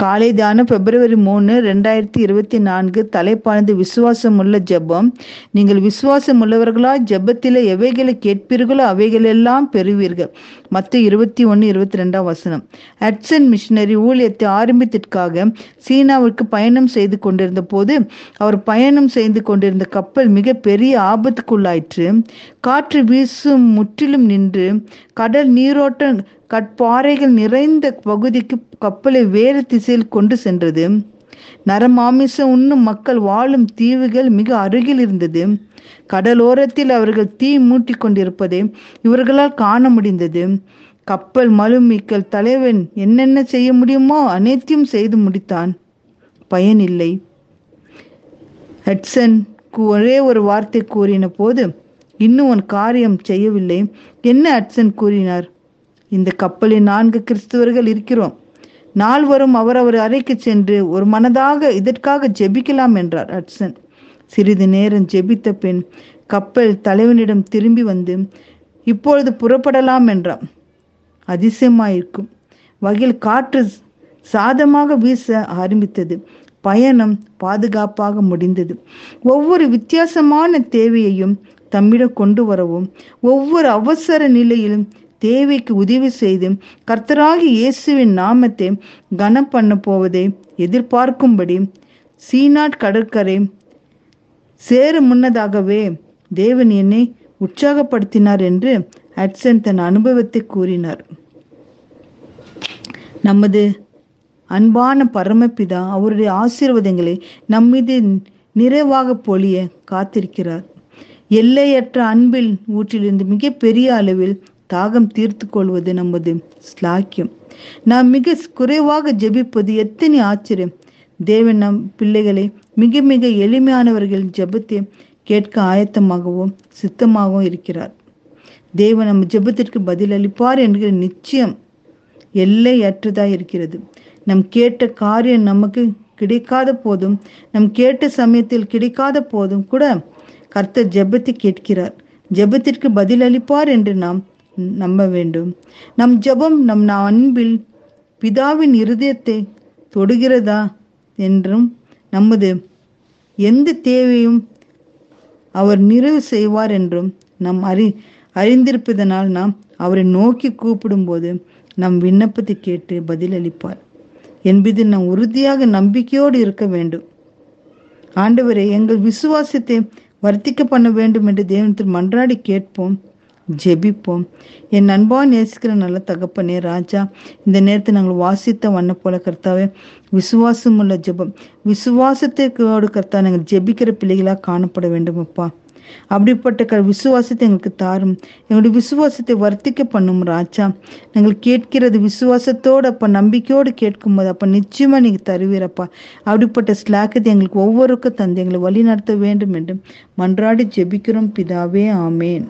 காலை தானம் பிப்ரவரி மூணு ரெண்டாயிரத்தி இருபத்தி நான்கு தலைப்பானது விசுவாசம் உள்ள ஜெபம். நீங்கள் விசுவாசம் உள்ளவர்களா ஜெபத்தில் எவைகளை கேட்பீர்களோ அவைகளெல்லாம் பெறுவீர்கள். மற்ற இருபத்தி ஒன்று இருபத்தி ரெண்டாம் வசனம். அட்சன் மிஷினரி ஊழியத்தை ஆரம்பித்திற்காக சீனாவிற்கு பயணம் செய்து கொண்டிருந்த போது அவர் பயணம் செய்து கொண்டிருந்த கப்பல் மிக பெரிய ஆபத்துக்குள்ளாயிற்று. காற்று வீசும் முற்றிலும் நின்று கடல் நீரோட்டம் கட்பாறைகள் நிறைந்த பகுதிக்கு கப்பலை வேறு திசையில் கொண்டு சென்றது. நரமாமிசம் உண்ணும் மக்கள் வாழும் தீவுகள் மிக அருகில் இருந்தது. கடலோரத்தில் அவர்கள் தீ மூட்டி கொண்டிருப்பதை இவர்களால் காண முடிந்தது. கப்பல் மலுமிக்கல் தலைவன் என்னென்ன செய்ய முடியுமோ அனைத்தையும் செய்து முடித்தான். பயனில்லை ஹட்சன் ஒரே ஒரு வார்த்தை கூறின போது இன்னும் உன் காரியம் செய்யவில்லை. என்ன ஹட்சன் கூறினார்? இந்த கப்பலில் நான்கு கிறிஸ்துவர்கள் இருக்கிறோம். நால்வரும் அவரவர் அறைக்கு சென்று ஒரு மனதாக இதற்காக ஜெபிக்கலாம் என்றார் ஹட்சன். சிறிது நேரம் ஜெபித்த பின் கப்பல் தலைவனிடம் திரும்பி வந்து இப்பொழுது புறப்படலாம் என்றான். அதிசயமாயிருக்கும். வகையில் காற்று சாதமாக வீச ஆரம்பித்தது. பயணம் பாதுகாப்பாக முடிந்தது. ஒவ்வொரு வித்தியாசமான தேவையையும் தம்மிடம் கொண்டு வரவும் ஒவ்வொரு அவசர நிலையிலும் தேவைக்கு உதவி செய்து கர்த்தராகி இயேசுவின் நாமத்தை கனம் பண்ண போவதை எதிர்பார்க்கும்படி சீனாட் கடற்கரை சேரு முன்னதாகவே தேவன் என்னை உற்சாகப்படுத்தினார் என்று அட்சன் தன் அனுபவத்தை கூறினார். நமது அன்பான பரமபிதா அவருடைய ஆசீர்வாதங்களை நம்மீது நிறைவாக பொழிய காத்திருக்கிறார். எல்லையற்ற அன்பில் ஊற்றிலிருந்து மிக பெரிய அளவில் தாகம் தீர்த்து கொள்வது நமது ஸ்லாக்கியம். நாம் மிக குறைவாக ஜெபிப்பது எத்தனை ஆச்சரியம். தேவன் நம் பிள்ளைகளை மிக மிக எளிமையானவர்களின் ஜெபத்தை கேட்க ஆயத்தமாகவும் சித்தமாகவும் இருக்கிறார். தேவன் நம் ஜெபத்திற்கு பதில் அளிப்பார் என்கிற நிச்சயம் எல்லையற்றதாக இருக்கிறது. நம் கேட்ட காரியம் நமக்கு கிடைக்காத போதும் நம் கேட்ட சமயத்தில் கிடைக்காத போதும் கூட கர்த்தர் ஜெபத்தை கேட்கிறார். ஜெபத்திற்கு பதில் அளிப்பார் என்று நாம் நம்ப வேண்டும். நம் ஜெபம் நம் அன்பில் பிதாவின் இருதயத்தை தொடுகிறதா என்றும் நமது எந்த தேவையும் அவர் நிறைவு செய்வார் என்றும் நாம் அறி அறிந்திருப்பதனால் நாம் அவரை நோக்கி கூப்பிடும்போது நம் விண்ணப்பத்தை கேட்டு பதிலளிப்பார். என்பதில் நாம் உறுதியாக நம்பிக்கையோடு இருக்க வேண்டும். ஆண்டவரை எங்கள் விசுவாசத்தை வர்த்திக்க பண்ண வேண்டும் என்று தேவனத்தில் மன்றாடி கேட்போம். ஜெபிப்போம். என் அன்பான் நேசிக்கிற நல்ல தகப்பனே ராஜா இந்த நேரத்தை நாங்கள் வாசித்த வண்ண போல கர்த்தாவே விசுவாசம் உள்ள ஜெபம். விசுவாசத்திற்கோடு கர்த்தா நாங்கள் ஜெபிக்கிற பிள்ளைகளாக காணப்பட வேண்டும் அப்பா அப்படிப்பட்ட க விசுவாசத்தை எங்களுக்கு தாரும். எங்களுடைய விசுவாசத்தை வர்த்திக்க பண்ணும் ராஜா. நாங்கள் கேட்கிறது விசுவாசத்தோடு அப்போ நம்பிக்கையோடு கேட்கும்போது அப்போ நிச்சயமாக நீங்கள் தருவீரப்பா. அப்படிப்பட்ட ஸ்லாக்கத்தை எங்களுக்கு ஒவ்வொருக்கும் தந்து எங்களை வழி நடத்த வேண்டும் என்று மன்றாடி ஜெபிக்கிறோம். பிதாவே ஆமேன்.